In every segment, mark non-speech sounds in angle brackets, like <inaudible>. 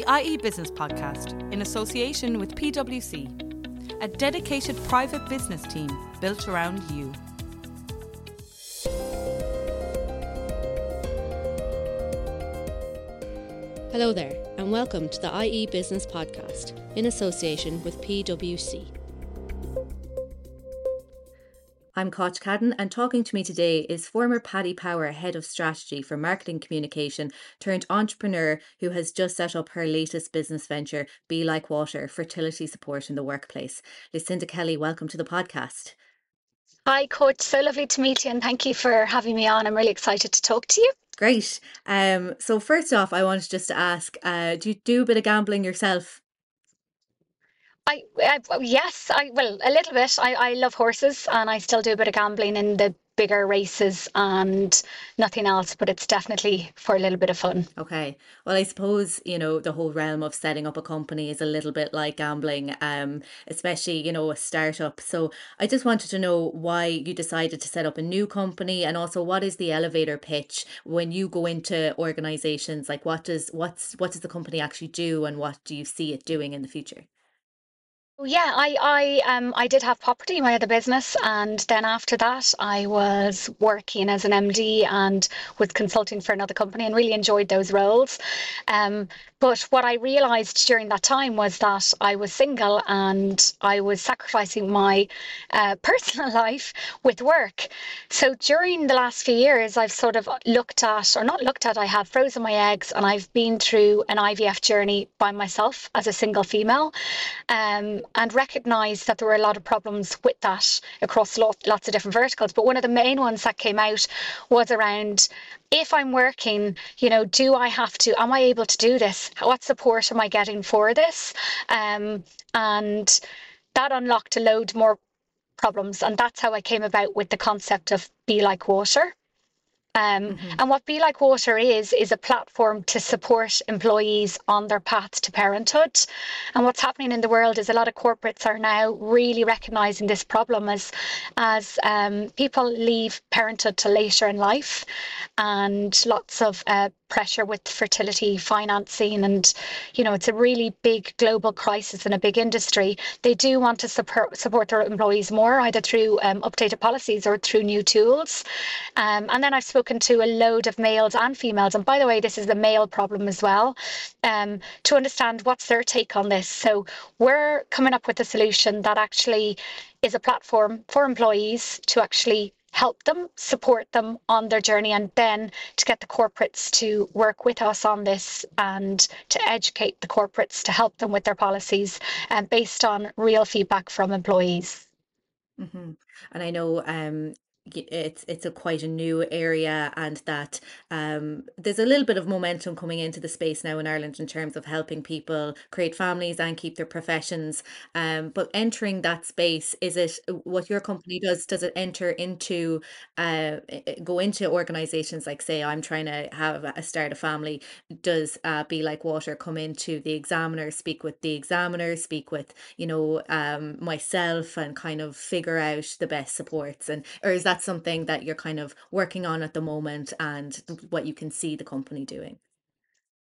the IE Business Podcast in association with PwC, a dedicated private business team built around you. Hello there, and welcome to the IE Business Podcast in association with PwC. I'm Koch Cadden, and talking to me today is former Paddy Power Head of Strategy for Marketing Communication turned entrepreneur who has just set up her latest business venture, Be Like Water Fertility Support in the Workplace. Lucinda Kelly, welcome to the podcast. Hi, Coach. So lovely to meet you, and thank you for having me on. I'm really excited to talk to you. Great. Um, so first off, I wanted just to ask: uh, Do you do a bit of gambling yourself? I, I yes, I well a little bit. I, I love horses and I still do a bit of gambling in the bigger races and nothing else, but it's definitely for a little bit of fun. Okay. Well, I suppose, you know, the whole realm of setting up a company is a little bit like gambling, um, especially, you know, a startup. So I just wanted to know why you decided to set up a new company and also what is the elevator pitch when you go into organizations? Like what does what's what does the company actually do and what do you see it doing in the future? Yeah, I I um I did have Popertee, my other business, and then after that I was working as an MD and was consulting for another company and really enjoyed those roles. Um, but what I realized during that time was that I was single and I was sacrificing my uh, <laughs> personal life with work. So during the last few years, I've sort of looked at, or not looked at, I have frozen my eggs and I've been through an IVF journey by myself as a single female um, and recognized that there were a lot of problems with that across lots of different verticals. But one of the main ones that came out was around if I'm working, you know, do I have to, am I able to do this? What support am I getting for this? Um, and that unlocked a load more problems. And that's how I came about with the concept of Be Like Water. Um, mm-hmm. And what Be Like Water is, is a platform to support employees on their path to parenthood. And what's happening in the world is a lot of corporates are now really recognizing this problem as, as um, people leave parenthood to later in life and lots of uh, pressure with fertility financing and you know it's a really big global crisis in a big industry. They do want to support support their employees more either through um, updated policies or through new tools. Um, and then i've spoken to a load of males and females. And by the way this is the male problem as well um, to understand what's their take on this. So we're coming up with a solution that actually is a platform for employees to actually help them, support them on their journey, and then to get the corporates to work with us on this and to educate the corporates to help them with their policies and um, based on real feedback from employees. Mm-hmm. And I know um, it's it's a quite a new area and that um, there's a little bit of momentum coming into the space now in Ireland in terms of helping people create families and keep their professions. Um, but entering that space is it what your company does does it enter into uh, go into organizations like say I'm trying to have a start a family? Does uh, be like water come into the examiner speak with the examiner speak with you know um, myself and kind of figure out the best supports and or is that that something that you're kind of working on at the moment and what you can see the company doing?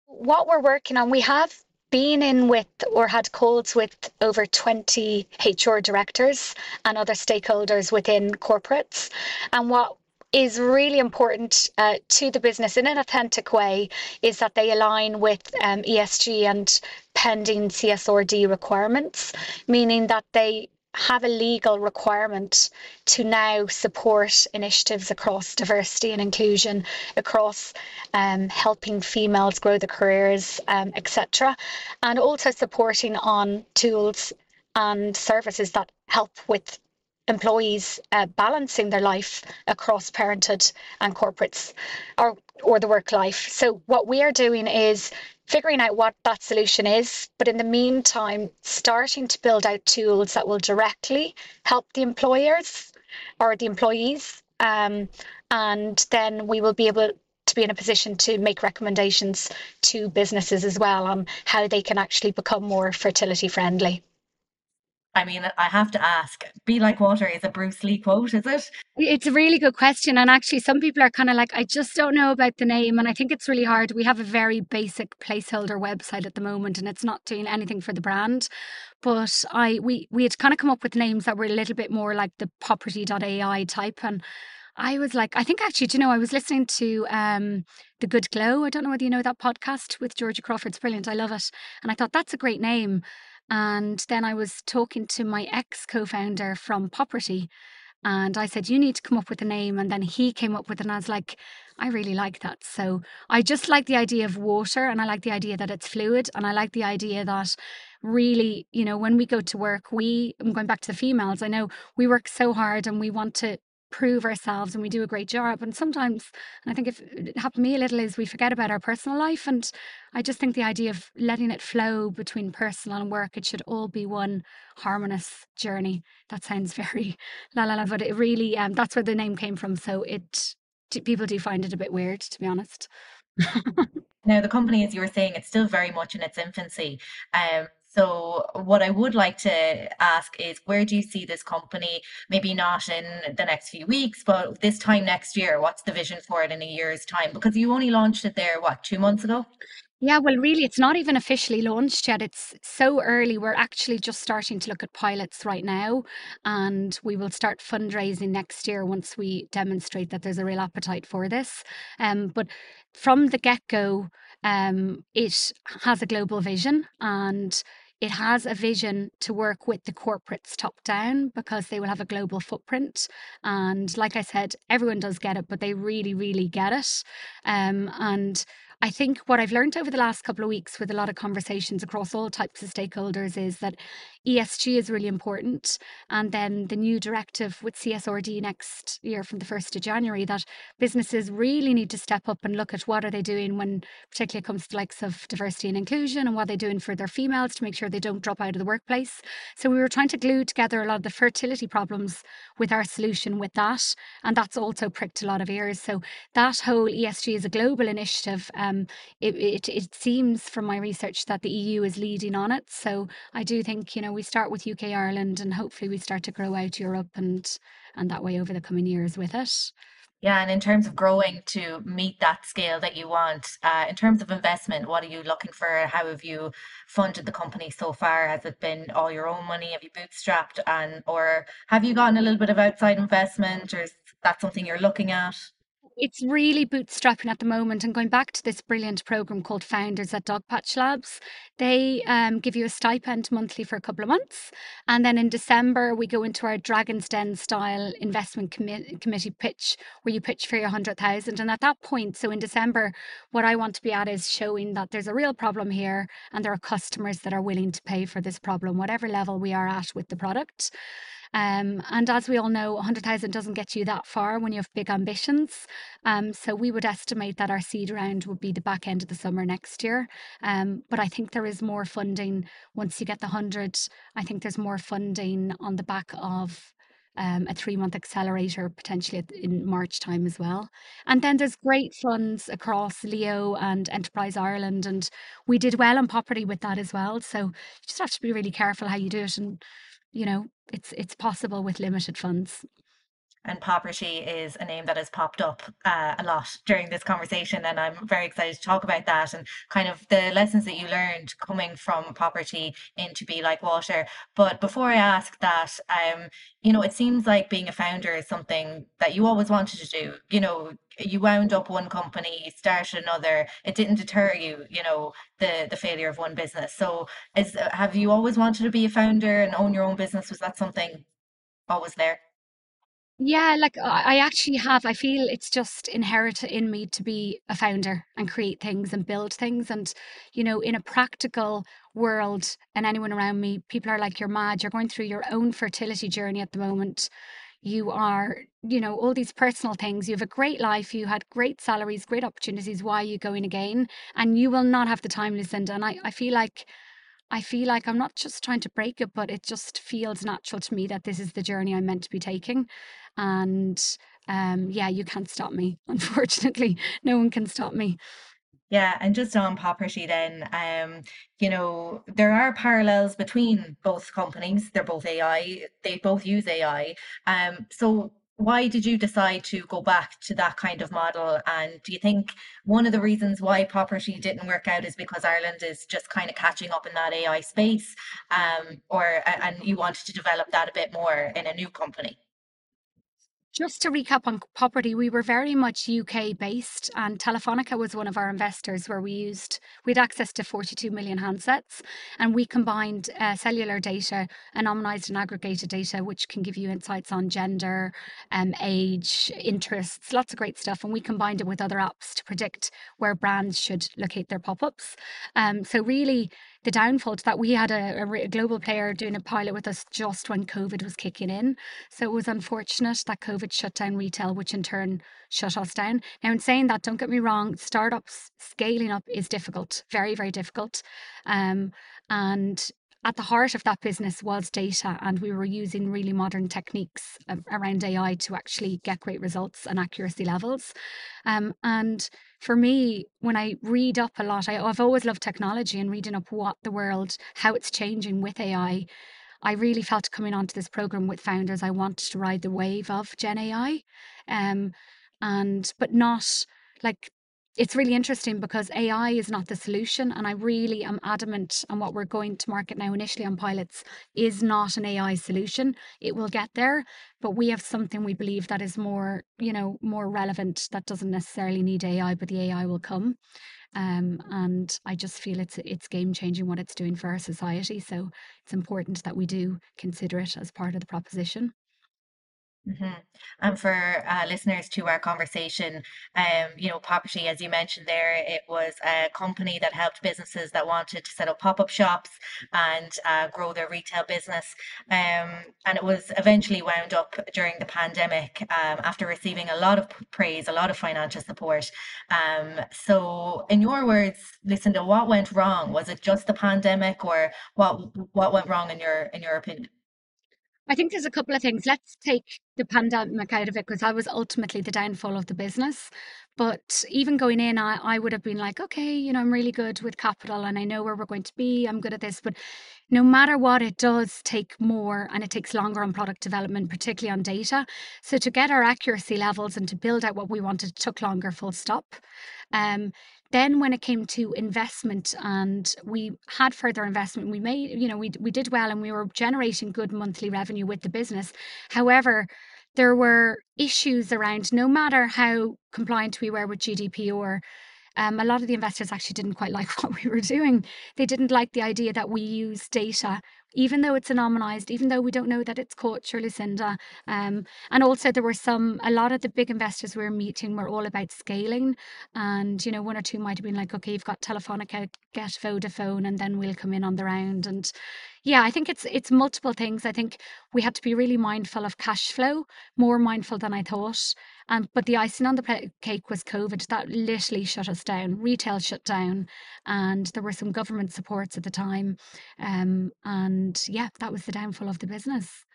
What we're working on, we have been in with or had calls with over 20 HR directors and other stakeholders within corporates. And what is really important uh, to the business in an authentic way is that they align with um, ESG and pending CSRD requirements, meaning that they have a legal requirement to now support initiatives across diversity and inclusion, across um, helping females grow their careers, um, etc., and also supporting on tools and services that help with employees uh, balancing their life across parenthood and corporates or or the work life. So what we are doing is figuring out what that solution is, but in the meantime, starting to build out tools that will directly help the employers or the employees. Um, and then we will be able to be in a position to make recommendations to businesses as well on how they can actually become more fertility friendly. I mean, I have to ask, be like water is a Bruce Lee quote, is it? It's a really good question. And actually, some people are kind of like, I just don't know about the name. And I think it's really hard. We have a very basic placeholder website at the moment, and it's not doing anything for the brand. But I we we had kind of come up with names that were a little bit more like the Popertee.ai type. And I was like, I think actually, do you know, I was listening to um, The Good Glow. I don't know whether you know that podcast with Georgia Crawford. It's brilliant. I love it. And I thought that's a great name. And then I was talking to my ex co founder from Popertee, and I said, You need to come up with a name. And then he came up with it, and I was like, I really like that. So I just like the idea of water, and I like the idea that it's fluid, and I like the idea that really, you know, when we go to work, we, I'm going back to the females, I know we work so hard and we want to prove ourselves and we do a great job. And sometimes, and I think if it happened to me a little, is we forget about our personal life. And I just think the idea of letting it flow between personal and work, it should all be one harmonious journey. That sounds <laughs> very la la la, but it really, um, that's where the name came from. So it, people do find it a bit weird, to be honest. Now, the company, as you were saying, it's still very much in its infancy. Um, so, what I would like to ask is where do you see this company, maybe not in the next few weeks, but this time next year? What's the vision for it in a year's time? Because you only launched it there, what, two months ago? Yeah, well, really, it's not even officially launched yet. It's so early. We're actually just starting to look at pilots right now, and we will start fundraising next year once we demonstrate that there's a real appetite for this. Um, but from the get go, um, it has a global vision and it has a vision to work with the corporates top down because they will have a global footprint. And like I said, everyone does get it, but they really, really get it. Um, and I think what I've learned over the last couple of weeks with a lot of conversations across all types of stakeholders is that ESG is really important. And then the new directive with CSRD next year from the 1st of January that businesses really need to step up and look at what are they doing when particularly it comes to likes of diversity and inclusion and what they're doing for their females to make sure they don't drop out of the workplace. So we were trying to glue together a lot of the fertility problems with our solution with that. And that's also pricked a lot of ears. So that whole ESG is a global initiative. Um, it, it, it seems from my research that the EU is leading on it. So I do think, you know, we start with UK, Ireland, and hopefully we start to grow out Europe and, and that way over the coming years with it. Yeah, and in terms of growing to meet that scale that you want, uh, in terms of investment, what are you looking for? How have you funded the company so far? Has it been all your own money? Have you bootstrapped, and or have you gotten a little bit of outside investment, or is that something you're looking at? It's really bootstrapping at the moment and going back to this brilliant program called founders at dogpatch labs they um, give you a stipend monthly for a couple of months and then in december we go into our dragon's den style investment commi- committee pitch where you pitch for your 100000 and at that point so in december what i want to be at is showing that there's a real problem here and there are customers that are willing to pay for this problem whatever level we are at with the product um, and as we all know, 100,000 doesn't get you that far when you have big ambitions. Um, so we would estimate that our seed round would be the back end of the summer next year. Um, but I think there is more funding once you get the 100. I think there's more funding on the back of um, a three month accelerator potentially in March time as well. And then there's great funds across Leo and Enterprise Ireland. And we did well on Popertee with that as well. So you just have to be really careful how you do it. And you know, it's it's possible with limited funds. And Popertee is a name that has popped up uh, a lot during this conversation, and I'm very excited to talk about that and kind of the lessons that you learned coming from Popertee into Be Like Water. But before I ask that, um, you know, it seems like being a founder is something that you always wanted to do. You know, you wound up one company, you started another. It didn't deter you, you know, the the failure of one business. So, is uh, have you always wanted to be a founder and own your own business? Was that something always there? Yeah, like uh, I actually have. I feel it's just inherent in me to be a founder and create things and build things. And, you know, in a practical world and anyone around me, people are like, you're mad. You're going through your own fertility journey at the moment. You are, you know, all these personal things. You have a great life. You had great salaries, great opportunities. Why are you going again? And you will not have the time, Lucinda. And I, I feel like I feel like I'm not just trying to break it, but it just feels natural to me that this is the journey I'm meant to be taking. And um, yeah, you can't stop me. <laughs> Unfortunately, no one can stop me. Yeah, and just on Popertee then, um, you know, there are parallels between both companies. They're both AI, they both use AI. Um, so why did you decide to go back to that kind of model? And do you think one of the reasons why Popertee didn't work out is because Ireland is just kind of catching up in that AI space, um, or and you wanted to develop that a bit more in a new company? Just to recap on Popertee, we were very much UK based, and Telefonica was one of our investors where we used, we had access to 42 million handsets, and we combined uh, cellular data, anonymized and aggregated data, which can give you insights on gender, um, age, interests, lots of great stuff. And we combined it with other apps to predict where brands should locate their pop ups. Um, so, really, the downfall to that we had a, a, global player doing a pilot with us just when COVID was kicking in. So it was unfortunate that COVID shut down retail, which in turn shut us down. Now, in saying that, don't get me wrong, startups scaling up is difficult, very, very difficult. Um, and at the heart of that business was data, and we were using really modern techniques um, around AI to actually get great results and accuracy levels. Um, and for me, when I read up a lot, I, have always loved technology and reading up what the world, how it's changing with AI. I really felt coming onto this program with founders, I wanted to ride the wave of Gen AI, um, and but not like it's really interesting because AI is not the solution. And I really am adamant on what we're going to market now initially on pilots is not an AI solution. It will get there, but we have something we believe that is more, you know, more relevant that doesn't necessarily need AI, but the AI will come. Um, and I just feel it's it's game changing what it's doing for our society. So it's important that we do consider it as part of the proposition. Mm-hmm. And for uh, listeners to our conversation, um, you know, Popertee, as you mentioned there, it was a company that helped businesses that wanted to set up pop-up shops and uh, grow their retail business. Um, and it was eventually wound up during the pandemic um, after receiving a lot of praise, a lot of financial support. Um, so, in your words, Lucinda, what went wrong? Was it just the pandemic, or what what went wrong in your in your opinion? I think there's a couple of things. Let's take the pandemic out of it because I was ultimately the downfall of the business. But even going in, I, I would have been like, okay, you know, I'm really good with capital and I know where we're going to be. I'm good at this. But no matter what, it does take more and it takes longer on product development, particularly on data. So to get our accuracy levels and to build out what we wanted took longer, full stop. Um, then when it came to investment and we had further investment we made you know we, we did well and we were generating good monthly revenue with the business however there were issues around no matter how compliant we were with gdpr um, a lot of the investors actually didn't quite <laughs> like what we were doing. They didn't like the idea that we use data even though it's anonymized, even though we don't know that it's or Lucinda. Um, and also there were some, a lot of the big investors we were meeting were all about scaling. And, you know, one or two might have been like, okay, you've got Telefonica, get Vodafone, and then we'll come in on the round. And yeah, I think it's it's multiple things. I think we had to be really mindful of cash flow, more mindful than I thought. Um, but the icing on the cake was COVID. That literally shut us down. Retail shut down, and there were some government supports at the time. Um, and yeah, that was the downfall of the business.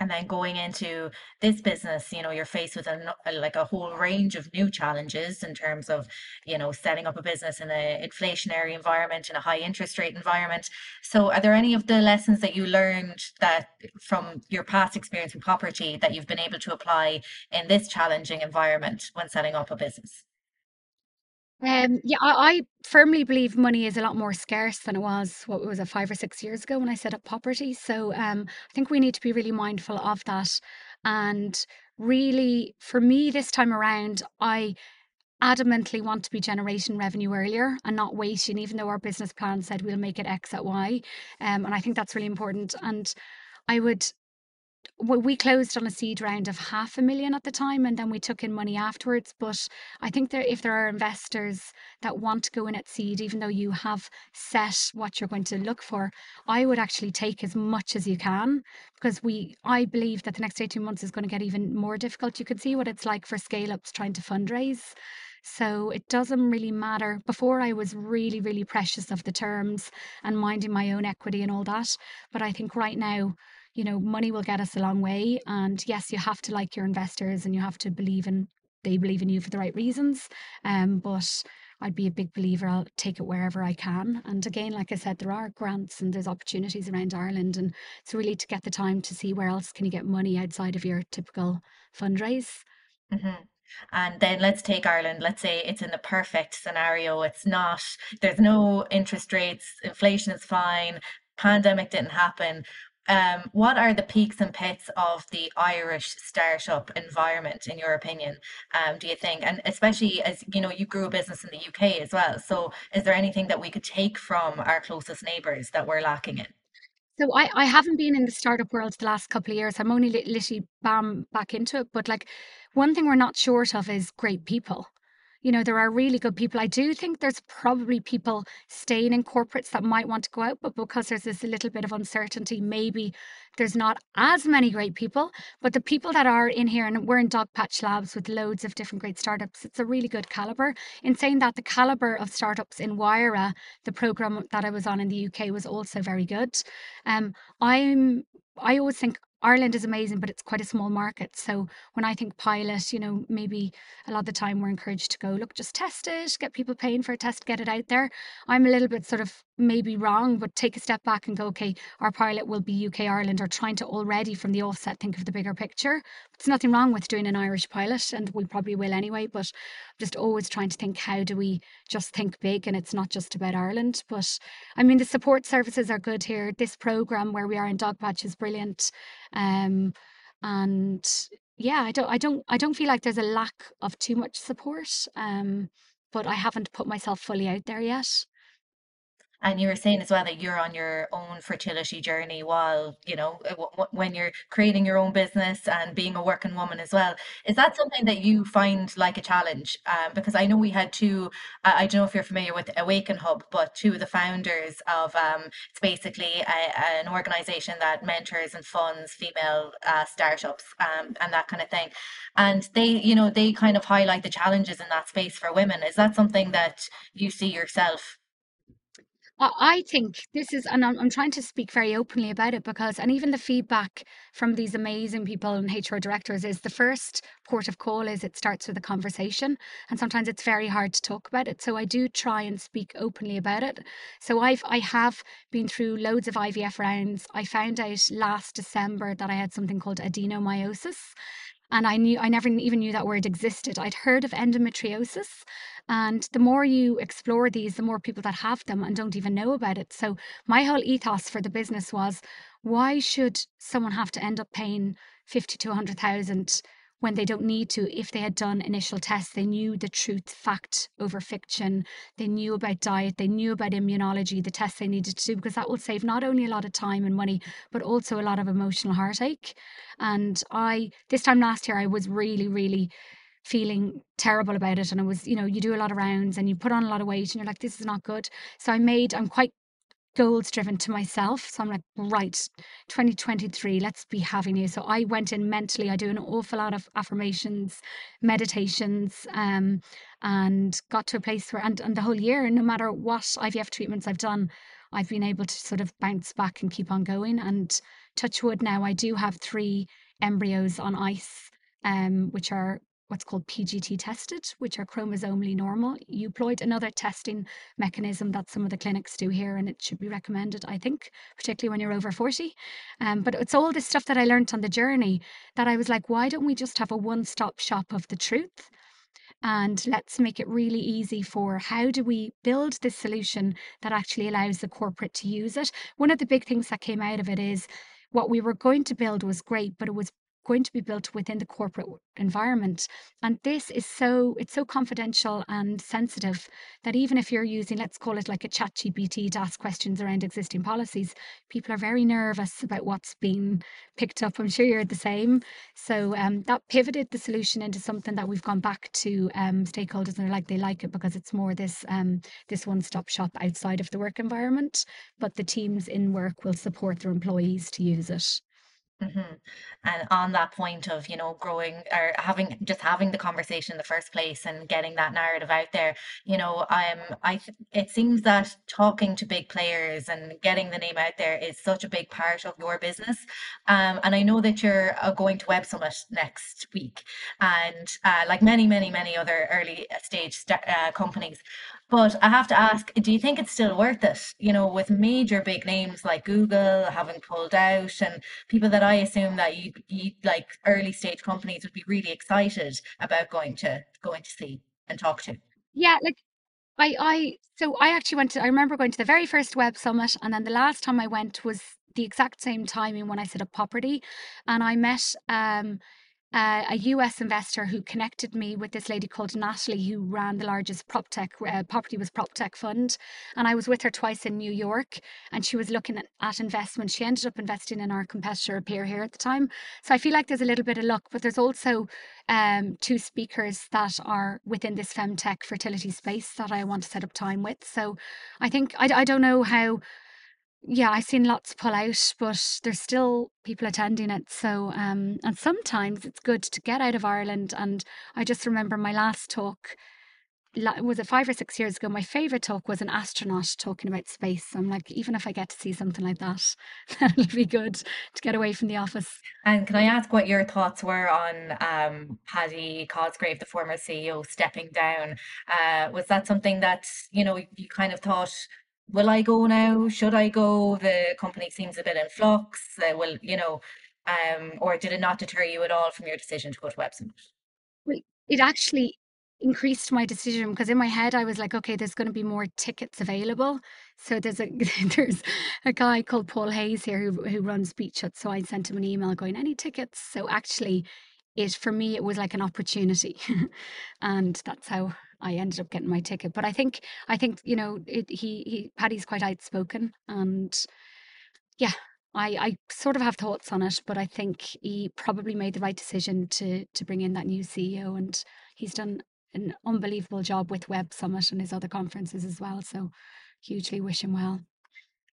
And then going into this business you know you're faced with a, like a whole range of new challenges in terms of you know setting up a business in an inflationary environment in a high interest rate environment. So are there any of the lessons that you learned that from your past experience with Popertee that you've been able to apply in this challenging environment when setting up a business um, yeah, I, I firmly believe money is a lot more scarce than it was, what was it, five or six years ago when I set up Popertee. So um, I think we need to be really mindful of that. And really, for me, this time around, I adamantly want to be generating revenue earlier and not waiting, even though our business plan said we'll make it X at Y. Um, and I think that's really important. And I would we closed on a seed round of half a million at the time and then we took in money afterwards but i think that if there are investors that want to go in at seed even though you have set what you're going to look for i would actually take as much as you can because we i believe that the next 18 months is going to get even more difficult you can see what it's like for scale ups trying to fundraise so it doesn't really matter. Before I was really, really precious of the terms and minding my own equity and all that. But I think right now, you know, money will get us a long way. And yes, you have to like your investors and you have to believe in they believe in you for the right reasons. Um, but I'd be a big believer. I'll take it wherever I can. And again, like I said, there are grants and there's opportunities around Ireland, and it's really to get the time to see where else can you get money outside of your typical fundraise. Mm-hmm. And then let's take Ireland. Let's say it's in the perfect scenario. It's not, there's no interest rates, inflation is fine, pandemic didn't happen. Um, what are the peaks and pits of the Irish startup environment, in your opinion? Um, do you think, and especially as you know, you grew a business in the UK as well. So, is there anything that we could take from our closest neighbours that we're lacking in? So I, I haven't been in the startup world the last couple of years. I'm only literally bam back into it. But like one thing we're not short of is great people you know, there are really good people. I do think there's probably people staying in corporates that might want to go out, but because there's this little bit of uncertainty, maybe there's not as many great people. But the people that are in here, and we're in Dogpatch Labs with loads of different great startups, it's a really good caliber. In saying that, the caliber of startups in Wayra, the program that I was on in the UK, was also very good. Um, I'm I always think Ireland is amazing, but it's quite a small market. So when I think pilot, you know, maybe a lot of the time we're encouraged to go, look, just test it, get people paying for a test, get it out there. I'm a little bit sort of maybe wrong, but take a step back and go, okay, our pilot will be UK Ireland or trying to already from the offset think of the bigger picture. There's nothing wrong with doing an Irish pilot, and we probably will anyway, but just always trying to think how do we just think big and it's not just about Ireland. But I mean the support services are good here. This program where we are in Dogpatch is brilliant. Um, and yeah, I don't, I don't, I don't feel like there's a lack of too much support. Um, but I haven't put myself fully out there yet. And you were saying as well that you're on your own fertility journey while, you know, uh, when you're creating your own business and being a working woman as well. Is that something that you find like a challenge? Um, because I know we had two, I don't know if you're familiar with Awaken Hub, but two of the founders of, um, it's basically a, an organization that mentors and funds female uh, startups um, and that kind of thing. And they, you know, they kind of highlight the challenges in that space for women. Is that something that you see yourself? I think this is, and I'm, trying to speak very openly about it because, and even the feedback from these amazing people and HR directors is the first port of call is it starts with a conversation. And sometimes it's very hard to talk about it. So I do try and speak openly about it. So I've, I have been through loads of IVF rounds. I found out last December that I had something called adenomyosis and I knew I never even knew that word existed. I'd heard of endometriosis, and the more you explore these, the more people that have them and don't even know about it. So my whole ethos for the business was, why should someone have to end up paying fifty to hundred thousand when they don't need to. If they had done initial tests, they knew the truth, fact over fiction. They knew about diet, they knew about immunology, the tests they needed to do, because that will save not only a lot of time and money, but also a lot of emotional heartache. And I, this time last year, I was really, really feeling terrible about it and it was you know you do a lot of rounds and you put on a lot of weight and you're like this is not good so i made i'm quite goals driven to myself. So I'm like, right, 2023, let's be having you. So I went in mentally. I do an awful lot of affirmations, meditations, um, and got to a place where, and, and the whole year, no matter what IVF treatments I've done, I've been able to sort of bounce back and keep on going. And touch wood now, I do have three embryos on ice, um, which are what's called PGT tested, which are chromosomally normal. You Euploid, another testing mechanism that some of the clinics do here, and it should be recommended, I think, particularly when you're over 40. Um, but it's all this stuff that I learned on the journey that I was like, why don't we just have a one stop shop of the truth? And let's make it really easy for how do we build this solution that actually allows the corporate to use it? One of the big things that came out of it is what we were going to build was great, but it was going to be built within the corporate environment. And this is so it's so confidential and sensitive that even if you're using let's call it like a chat gpt to ask questions around existing policies people are very nervous about what's been picked up. I'm sure you're the same. So um, that pivoted the solution into something that we've gone back to um, stakeholders and they're like they like it because it's more this um, this one-stop shop outside of the work environment but the teams in work will support their employees to use it hmm And on that point of, you know, growing or having just having the conversation in the first place and getting that narrative out there, you know, um, I it seems that talking to big players and getting the name out there is such a big part of your business. Um, and I know that you're uh, going to Web Summit next week, and uh, like many, many, many other early stage sta- uh, companies, but I have to ask, do you think it's still worth it? You know, with major big names like Google having pulled out and people that I assume that you, you like early stage companies would be really excited about going to going to see and talk to. Yeah, like I I so I actually went to I remember going to the very first web summit and then the last time I went was the exact same timing when I set up Popertee and I met um uh, a US investor who connected me with this lady called Natalie, who ran the largest prop tech, uh, Popertee was prop tech fund. And I was with her twice in New York and she was looking at, at investment. She ended up investing in our competitor, Appear Here at the time. So I feel like there's a little bit of luck, but there's also um, two speakers that are within this femtech fertility space that I want to set up time with. So I think, I, I don't know how yeah, I've seen lots pull out, but there's still people attending it. So, um, and sometimes it's good to get out of Ireland. And I just remember my last talk, was it five or six years ago? My favorite talk was an astronaut talking about space. I'm like, even if I get to see something like that, <laughs> that'll be good to get away from the office. And can I ask what your thoughts were on um, Paddy Cosgrave, the former CEO, stepping down? Uh, was that something that, you know, you kind of thought, will I go now? Should I go? The company seems a bit in flux. Uh, will, you know, um, or did it not deter you at all from your decision to go to Web Summit? Well, it actually increased my decision because in my head I was like, okay, there's going to be more tickets available. So there's a <laughs> there's a guy called Paul Hayes here who who runs Beach Hut. So I sent him an email going, any tickets? So actually, it for me it was like an opportunity, <laughs> and that's how I ended up getting my ticket. But I think I think you know it, he he Paddy's quite outspoken, and yeah, I I sort of have thoughts on it. But I think he probably made the right decision to to bring in that new CEO, and he's done an unbelievable job with Web Summit and his other conferences as well. So hugely wish him well.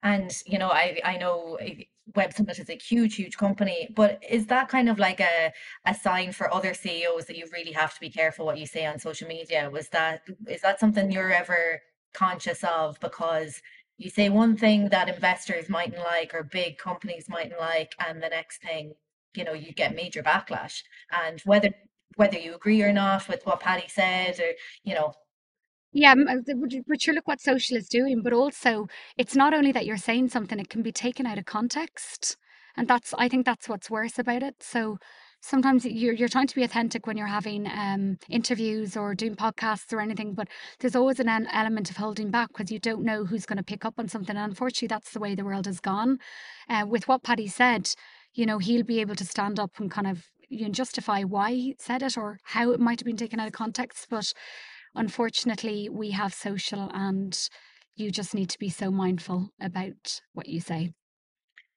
And you know, I I know eh, Web Summit is a huge, huge company, but is that kind of like a a sign for other CEOs that you really have to be careful what you say on social media? Was that is that something you're ever conscious of? Because you say one thing that investors mightn't like or big companies mightn't like, and the next thing, you know, you get major backlash. And whether whether you agree or not with what Paddy said, or you know, Yeah, m- you- but you look what social is doing, but also it's not only that you're saying something, it can be taken out of context. And that's, I think that's what's worse about it. So sometimes you're you're trying to be authentic when you're having um interviews or doing podcasts or anything, but there's always an el- element of holding back because you don't know who's going to pick up on something. And unfortunately, that's the way the world has gone. Uh, with what Paddy said, you know, he'll be able to stand up and kind of you know, justify why he said it or how it might have been taken out of context. But unfortunately, we have social and you just need to be so mindful about what you say.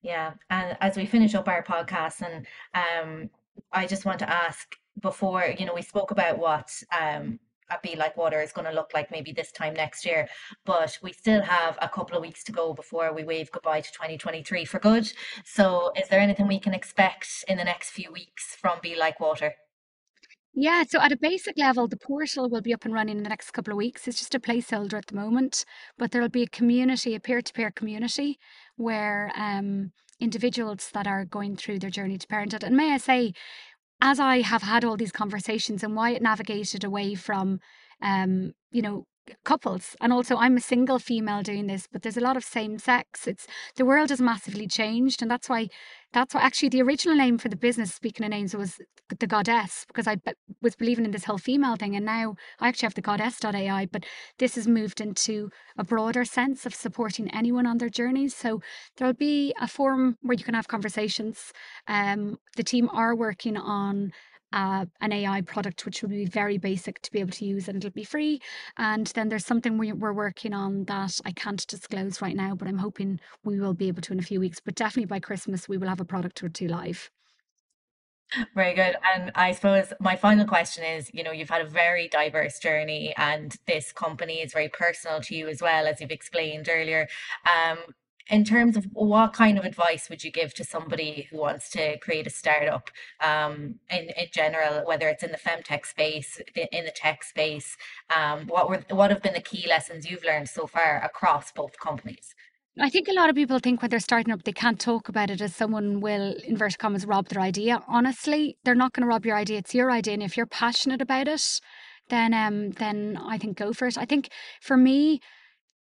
Yeah, and as we finish up our podcast, and um, I just want to ask before, you know, we spoke about what um, a Be Like Water is going to look like maybe this time next year, but we still have a couple of weeks to go before we wave goodbye to 2023 for good. So, is there anything we can expect in the next few weeks from Be Like Water? Yeah, so at a basic level, the portal will be up and running in the next couple of weeks. It's just a placeholder at the moment, but there'll be a community, a peer-to-peer community, where um, individuals that are going through their journey to parenthood. And may I say, as I have had all these conversations and why it navigated away from, um, you know, couples and also i'm a single female doing this but there's a lot of same sex it's the world has massively changed and that's why that's what actually the original name for the business speaking of names was the goddess because i was believing in this whole female thing and now i actually have the goddess.ai but this has moved into a broader sense of supporting anyone on their journeys. So there'll be a forum where you can have conversations. Um, the team are working on uh, an AI product which will be very basic to be able to use and it'll be free. And then there's something we, we're working on that I can't disclose right now, but I'm hoping we will be able to in a few weeks. But definitely by Christmas, we will have a product or two live. Very good. And I suppose my final question is, you know, you've had a very diverse journey and this company is very personal to you as well, as you've explained earlier. Um, in terms of what kind of advice would you give to somebody who wants to create a startup um, in, in general, whether it's in the femtech space, in the tech space? Um, what were what have been the key lessons you've learned so far across both companies? I think a lot of people think when they're starting up, they can't talk about it as someone will, inverted commas, rob their idea. Honestly, they're not going to rob your idea. It's your idea. And if you're passionate about it, then um, then I think go for it. I think for me,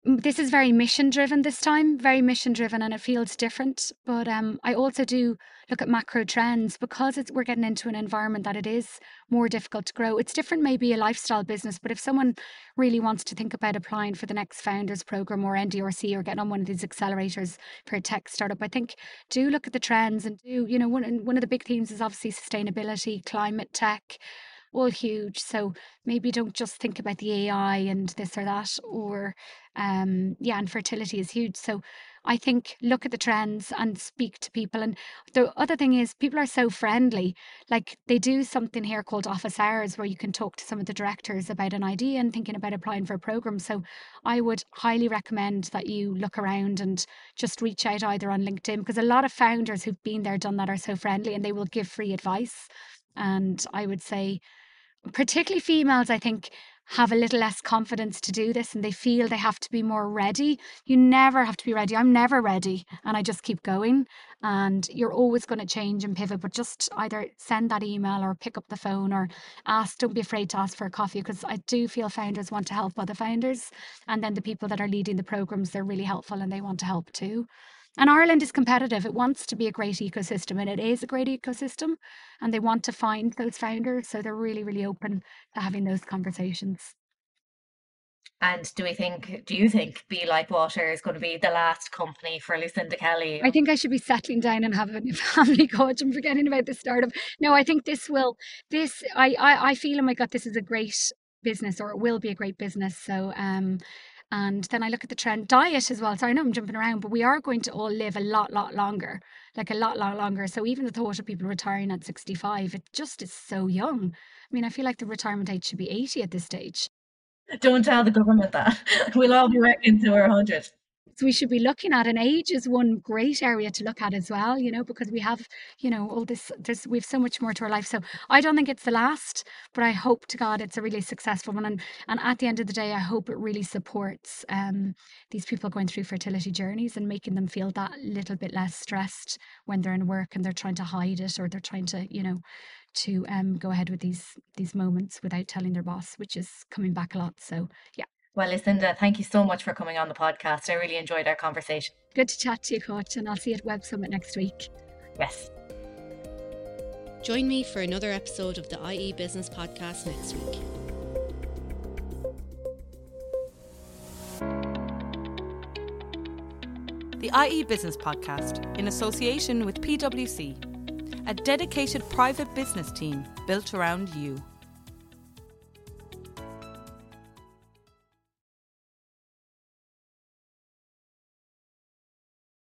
this is very mission driven this time, very mission driven, and it feels different. But um, I also do look at macro trends because we're getting into an environment that it is more difficult to grow. It's different, maybe a lifestyle business, but if someone really wants to think about applying for the next founders program or NDRC or getting on one of these accelerators for a tech startup, I think do look at the trends and do, you know, one, one of the big themes is obviously sustainability, climate tech all huge. So maybe don't just think about the AI and this or that, or um, yeah, and fertility is huge. So I think look at the trends and speak to people. And the other thing is, people are so friendly. Like they do something here called office hours where you can talk to some of the directors about an idea and thinking about applying for a program. So I would highly recommend that you look around and just reach out either on LinkedIn because a lot of founders who've been there, done that are so friendly and they will give free advice. And I would say, particularly females, I think, have a little less confidence to do this and they feel they have to be more ready. You never have to be ready. I'm never ready. And I just keep going. And you're always going to change and pivot, but just either send that email or pick up the phone or ask. Don't be afraid to ask for a coffee because I do feel founders want to help other founders. And then the people that are leading the programs, they're really helpful and they want to help too. And Ireland is competitive. It wants to be a great ecosystem, and it is a great ecosystem. And they want to find those founders. So they're really, really open to having those conversations. And do we think, do you think Be Like Water is going to be the last company for Lucinda Kelly? I think I should be settling down and having a <laughs> family coach and forgetting about the startup. No, I think this will, this, I, I, I feel, oh my God, this is a great business or it will be a great business. So, um, and mm-hmm. then I look at the trend diet as well. So I know I'm jumping around, but we are going to all live a lot, lot longer, like a lot, lot longer. So even the thought of people retiring at 65, it just is so young. I mean, I feel like the retirement age should be 80 at this stage. Don't tell the government that. <laughs> We'll all be working to our 100 we should be looking at and age is one great area to look at as well you know because we have you know all this there's we've so much more to our life. So i don't think it's the last but i hope to god it's a really successful one. And and at the end of the day i hope it really supports um these people going through fertility journeys and making them feel that little bit less stressed when they're in work and they're trying to hide it or they're trying to you know to um, go ahead with these these moments without telling their boss, which is coming back a lot. So yeah, well, Lucinda, thank you so much for coming on the podcast. I really enjoyed our conversation. Good to chat to you, Coach, and I'll see you at Web Summit next week. Yes. Join me for another episode of the IE Business Podcast next week. The IE Business Podcast, in association with PwC, a dedicated private business team built around you.